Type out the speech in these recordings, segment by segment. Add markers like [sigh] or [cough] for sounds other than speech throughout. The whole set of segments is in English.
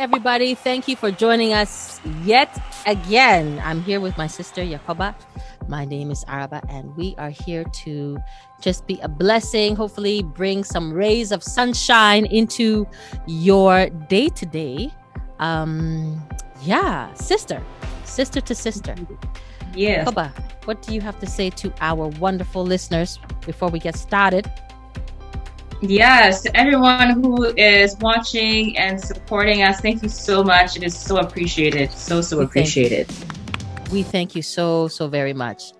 Everybody. Thank you for joining us yet again. I'm here with my sister, Yakoba. My name is Araba, and we are here to just be a blessing, hopefully, bring some rays of sunshine into your day to day. Um, yeah, sister, sister to sister. Yes. Yakoba, what do you have to say to our wonderful listeners before we get started? Yes, everyone who is watching and supporting us, thank you so much. It is so appreciated. So, so We thank appreciated. We thank you so, so very much.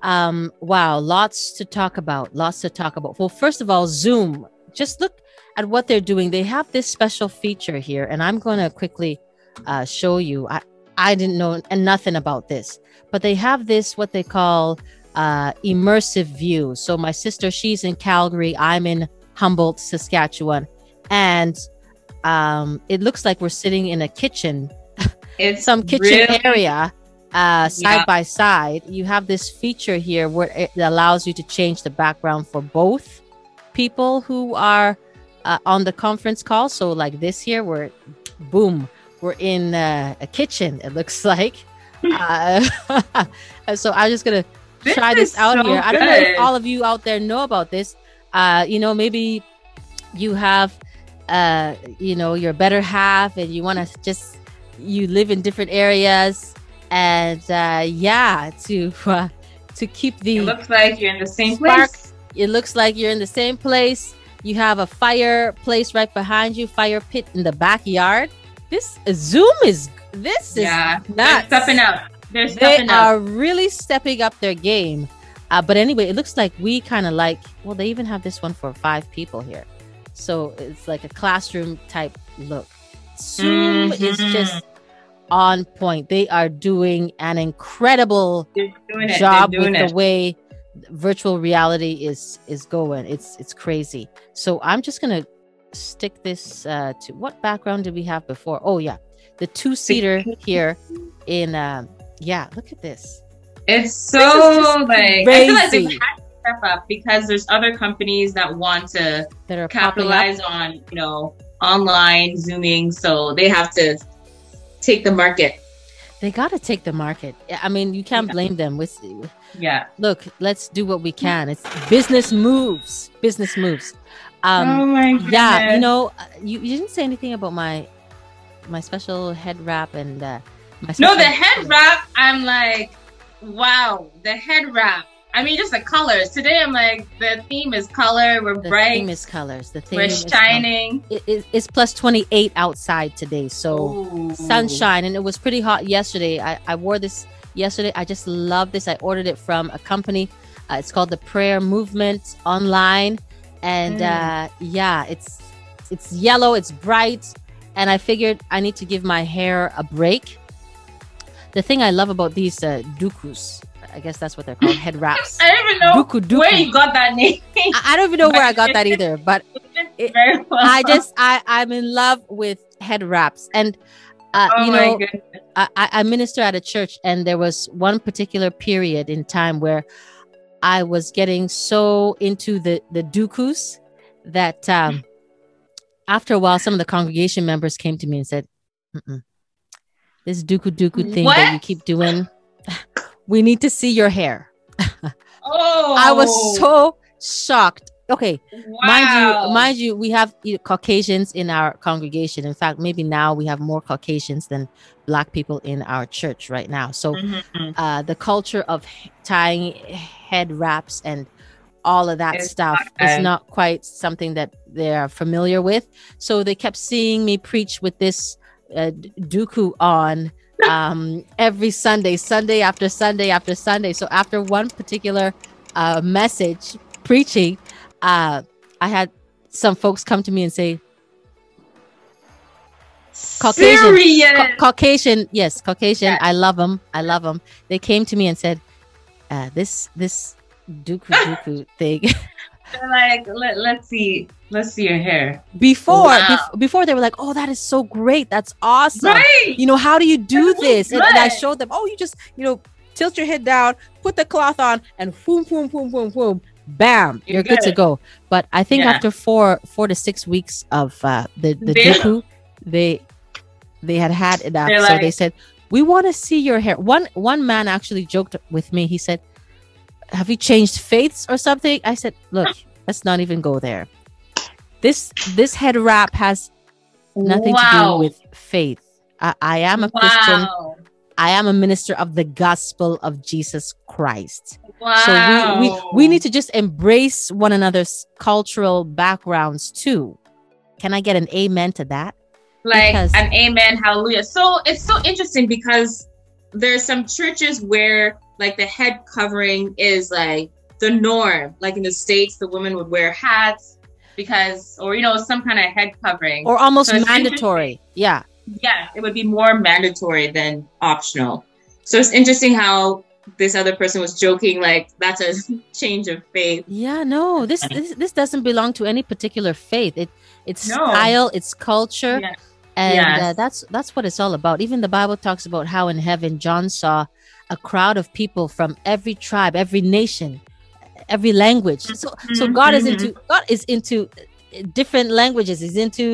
Um, wow, lots to talk about. Lots to talk about. Well, first of all, Zoom. Just look at what they're doing. They have this special feature here, and I'm going to quickly uh, show you. I, I didn't know and nothing about this, but they have this what they call uh, immersive view. So my sister, she's in Calgary. I'm in Humboldt, Saskatchewan, and um, it looks like we're sitting in a kitchen [laughs] It's some kitchen really- area uh, side Yeah. by side. You have this feature here where it allows you to change the background for both people who are uh, on the conference call. So, like this here, we're boom, we're in uh, a kitchen. It looks [laughs] like. uh, [laughs] so I'm just gonna This try this is out so here. I don't know if all of you out there know about this. Uh, you know, maybe you have, uh, you know, your better half, and you want to just you live in different areas, and uh, yeah, to uh, to keep the It looks like you're in the same Spark. place. it looks like you're in the same place. You have a fireplace right behind you, fire pit in the backyard. This Zoom is this is Yeah, they're stepping up. They're they stepping are really stepping up their game. Uh, but anyway, it looks like we kind of like. Well, they even have this one for five people here, so it's like a classroom type look. Zoom is Mhm. just on point. They are doing an incredible doing job with doing the way virtual reality is is going. It's it's crazy. So I'm just gonna stick this uh, to what background did we have before? Oh yeah, the two seater [laughs] here in. Uh, yeah, look at this. It's so This is just like I feel like they had to step up because there's other companies that want to That are capitalize on you know online zooming, so they have to take the market. They got to take the market. I mean, you can't Yeah. blame them. With Yeah. look, let's do what we can. It's business moves. Business moves. Um, oh my goodness. yeah, you know, uh, you, you didn't say anything about my my special head wrap and uh, my No, the head wrap, I'm like, wow, the head wrap. I mean, just the colors. Today, I'm like, the theme is color. We're The bright. The theme is colors. The theme we're is shining. It, it, it's plus twenty eight outside today, so Ooh. sunshine, and it was pretty hot yesterday. I, I wore this yesterday. I just love this. I ordered it from a company. Uh, it's called the Prayer Movement online, and Mm. uh, yeah, it's it's yellow. It's bright, and I figured I need to give my hair a break. The thing I love about these uh, dukus, I guess that's what they're called, head wraps. [laughs] I don't even know Duku duku. where you got that name. I, I don't even know where I got that either, but [laughs] It- well. I just I I'm in love with head wraps, and uh, oh you know. I, I I minister at a church, and there was one particular period in time where I was getting so into the the dukus that um, after a while, some of the congregation members came to me and said, Mm-mm, "This duku duku thing that you keep doing, [laughs] we need to see your hair." Oh, [laughs] I was so shocked. Okay, wow. mind you mind you we have caucasians in our congregation in fact maybe now we have more caucasians than black people in our church right now so Mhm. uh the culture of tying head wraps and all of that It's stuff is not quite something that they're familiar with so they kept seeing me preach with this uh, d- duku on um every sunday sunday after sunday after sunday so after one particular uh message preaching uh i had some folks come to me and say Caucasian. Ca- Caucasian, yes, Caucasian. I love them. I love them. They came to me and said, uh, "This this duku duku thing." [laughs] They're like, Let, let's see, let's see your hair. before Wow. bef- before they were like, "Oh, that is so great. That's awesome." Right. You know, how do you do That this? And, and I showed them. Oh, you just you know tilt your head down, put the cloth on, and boom, boom, boom, boom, boom. Bam, you're, You're good. to go. But I think Yeah. after four, four to six weeks of uh, the the They- they they had had enough. They're so they said, "We want to see your hair." One one man actually joked with me. He said, "Have you changed faiths or something?" I said, "Look, let's not even go there. This this head wrap has nothing to do with faith. I, I am a Christian. I am a minister of the gospel of Jesus Christ. Wow. So we, we we need to just embrace one another's cultural backgrounds too. Can I get an amen to that? like because- an amen hallelujah so it's so interesting because there's some churches where like the head covering is like the norm like in the states the women would wear hats because or you know some kind of head covering Or almost So mandatory. Yeah. yeah it would be more mandatory than optional so it's interesting how this other person was joking like that's a [laughs] change of faith Yeah, no. This this, this doesn't belong to any particular faith. It it's No. style, it's culture. Yeah. And Yes. uh, that's that's what it's all about. Even the Bible talks about how in heaven John saw a crowd of people from every tribe, every nation, every language. So so Mhm, God is into God is into uh, different languages. He's into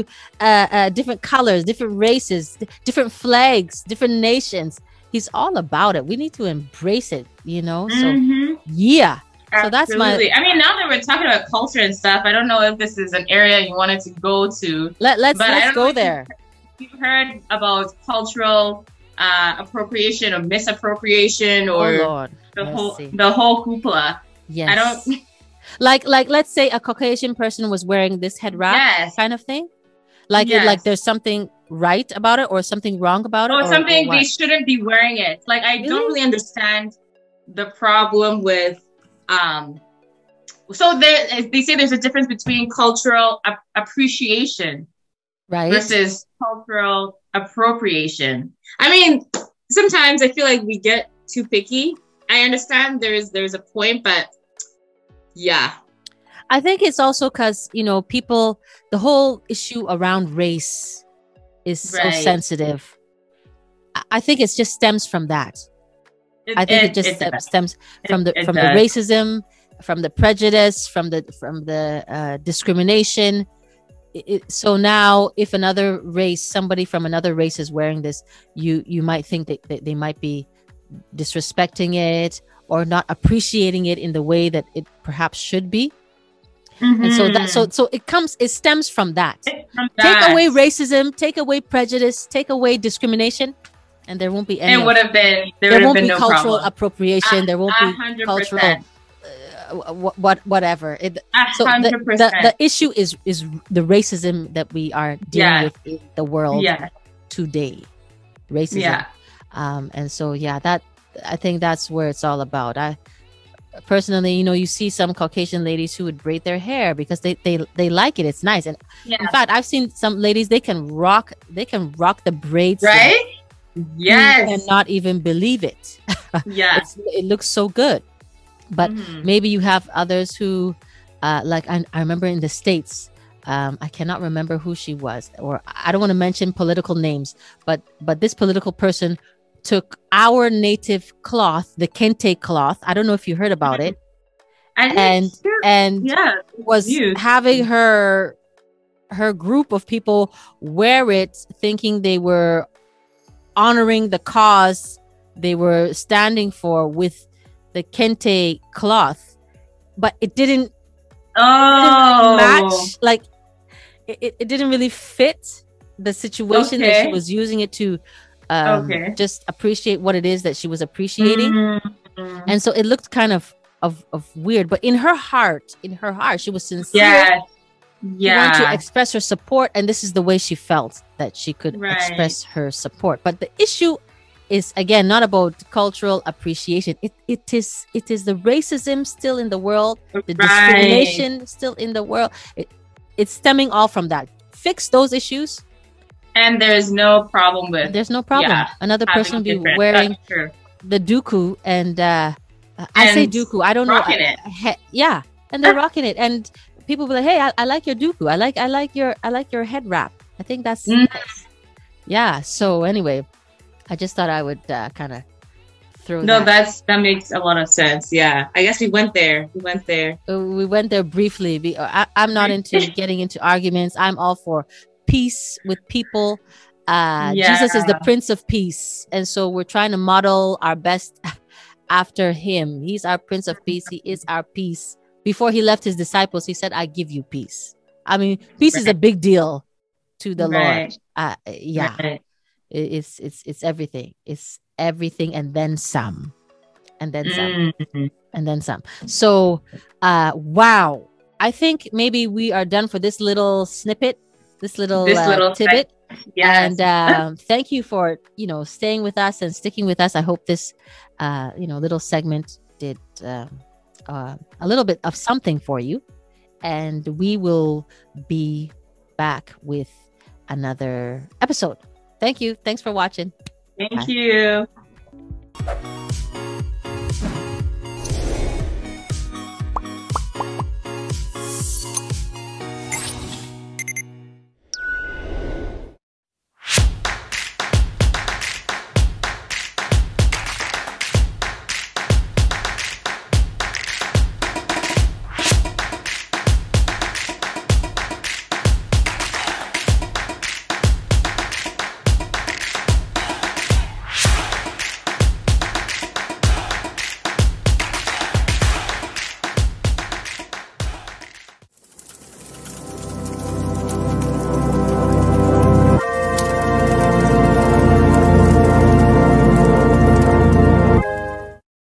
uh, uh, different colors, different races, different flags, different nations. He's all about it. We need to embrace it, you know. So Mhm. yeah, So that's my- I mean, now that we're talking about culture and stuff, I don't know if this is an area you wanted to go to. let let's let's go know if you- there. You've heard about cultural uh, appropriation or misappropriation Oh or Lord, the whole the whole hoopla. yes. I don't. [laughs] like like let's say a Caucasian person was wearing this head wrap Yes. kind of thing. Like it, like there's something right about it or something wrong about it Or or, something or they shouldn't be wearing it. Like I Really? don't really understand the problem with um. So there, they say there's a difference between cultural ap- appreciation right? versus cultural appropriation. I mean, sometimes I feel like we get too picky. I understand there's there's a point, but yeah, I think it's also because you know people the whole issue around race is so sensitive. I- think it just stems from that. I think it, just stem- does. stems from the It from the racism, from the prejudice, from the from the uh, discrimination. It- so now, if another race, somebody from another race is wearing this, you you might think that, that they might be disrespecting it or not appreciating it in the way that it perhaps should be. And so that so mm-hmm. so it comes it stems from that. From Take that, away racism, take away prejudice, take away discrimination, and there won't be any. It would have been there, there won't been be no cultural problem. appropriation. there won't A be cultural what, what whatever. It, so the, the, the issue is is the racism that we are dealing Yeah. with in the world Yeah, today. Racism. yeah. Um, and so yeah, that I think that's where it's all about. I personally, you know, you see some Caucasian ladies who would braid their hair because they they they like it. It's nice. And Yeah. in fact, I've seen some ladies they can rock they can rock the braids. Right? You and not even believe it. [laughs] Yeah. It looks so good. But Mhm. maybe you have others who uh, like I, I remember in the states um, i cannot remember who she was or i don't want to mention political names but but this political person took our native cloth the kente cloth i don't know if you heard about it [laughs] and hear- and yeah. was having her her group of people wear it thinking they were honoring the cause they were standing for with the kente cloth but it didn't Oh. match like it, it- didn't really fit the situation that she was using it to um, Okay. just appreciate what it is that she was appreciating Mhm. and so it looked kind of of, of weird but in her heart in her heart she was sincere Yeah, she to express her support and this is the way she felt that she could Right. express her support but the issue is again not about cultural appreciation. It, it is it is the racism still in the world the Right. discrimination still in the world. It, it's stemming all from that. Fix those issues. And there's no problem with there's no problem. Yeah, another person be different- wearing the duku and uh i say duku i don't know. [laughs] he- yeah and they're rocking it. And people be like hey I, I like your duku i like i like your i like your head wrap. I think that's Mm. nice. yeah so anyway i just thought i would uh, kind of throw No, that. that's that makes a lot of sense. Yeah, I guess we went there. We went there. Uh, we went there briefly I, i'm not into [laughs] getting into arguments i'm all for peace with people Uh, Jesus is the Prince of Peace, and so we're trying to model our best [laughs] after him. He's our Prince of Peace. He is our peace. Before he left his disciples, he said, "I give you peace." I mean, peace right. is a big deal to the right. Lord. Uh, yeah, right. It's it's it's everything. It's everything, and then some, and then some, mm-hmm. and then some. So, uh, wow. I think maybe we are done for this little snippet, this little, this uh, little tidbit. Yes. And uh, [laughs] thank you for you know staying with us and sticking with us. I hope this uh, you know little segment did uh, uh, a little bit of something for you, and we will be back with another episode. Thank you. Thanks for watching. Thank Bye. you.